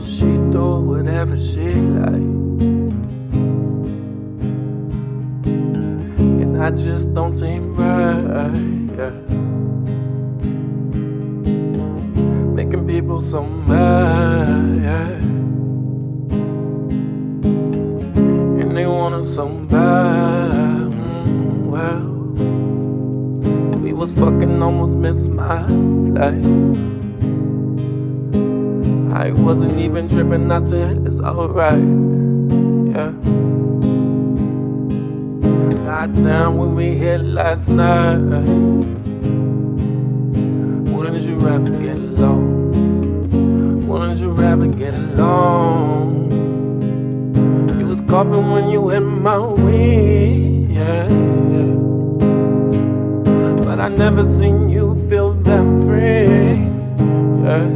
She do whatever she like. I just don't seem right. Yeah. Making people so mad. Yeah. And they want us so bad. Mm, well, we was fucking almost missed my flight. I wasn't even tripping, I said it's alright. Yeah. Goddamn, when we hit last night. Wouldn't you rather get along? Wouldn't you rather get along? You was coughing when you hit my way, yeah. But I never seen you feel that free, yeah.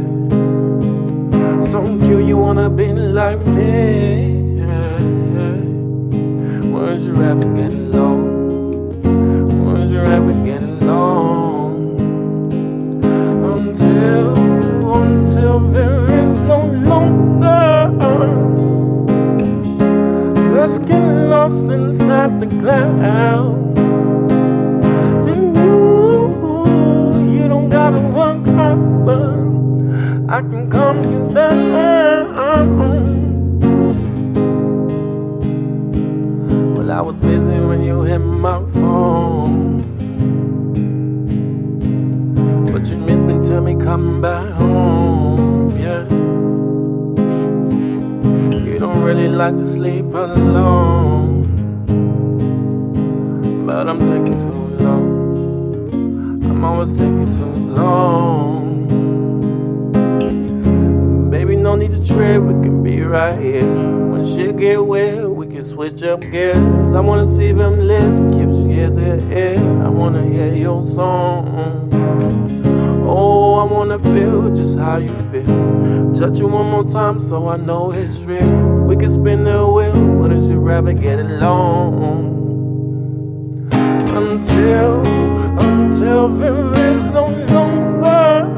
So cute, you wanna be like me, Let's get lost inside the clouds. And you, you don't gotta work harder. I can calm you down. Well, I was busy when you hit my phone. But you miss me, tell me come back home, don't really like to sleep alone. But I'm taking too long. I'm always taking too long. Baby, no need to trade, we can be right here. When shit get weird, we can switch up gears. I wanna see them lips, keeps you the air. I wanna hear your song. I wanna feel just how you feel. Touch you one more time so I know it's real. We can spin the wheel, wouldn't you rather get along? Until, until there is no longer.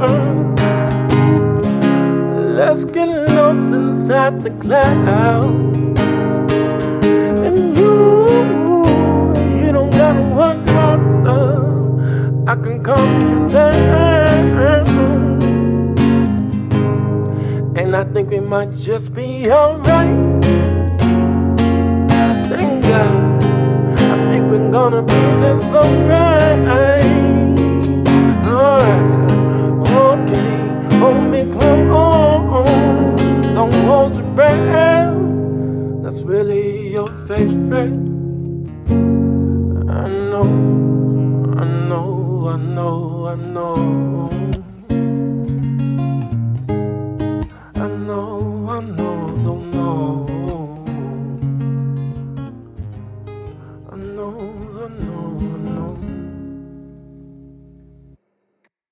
Let's get lost inside the clouds. And you, you don't gotta work harder. I can calm And I think we might just be alright. Thank God. I think we're gonna be just alright. Alright. Okay. Hold me close. Don't hold your breath. That's really your favorite. I know. I know. I know. I know.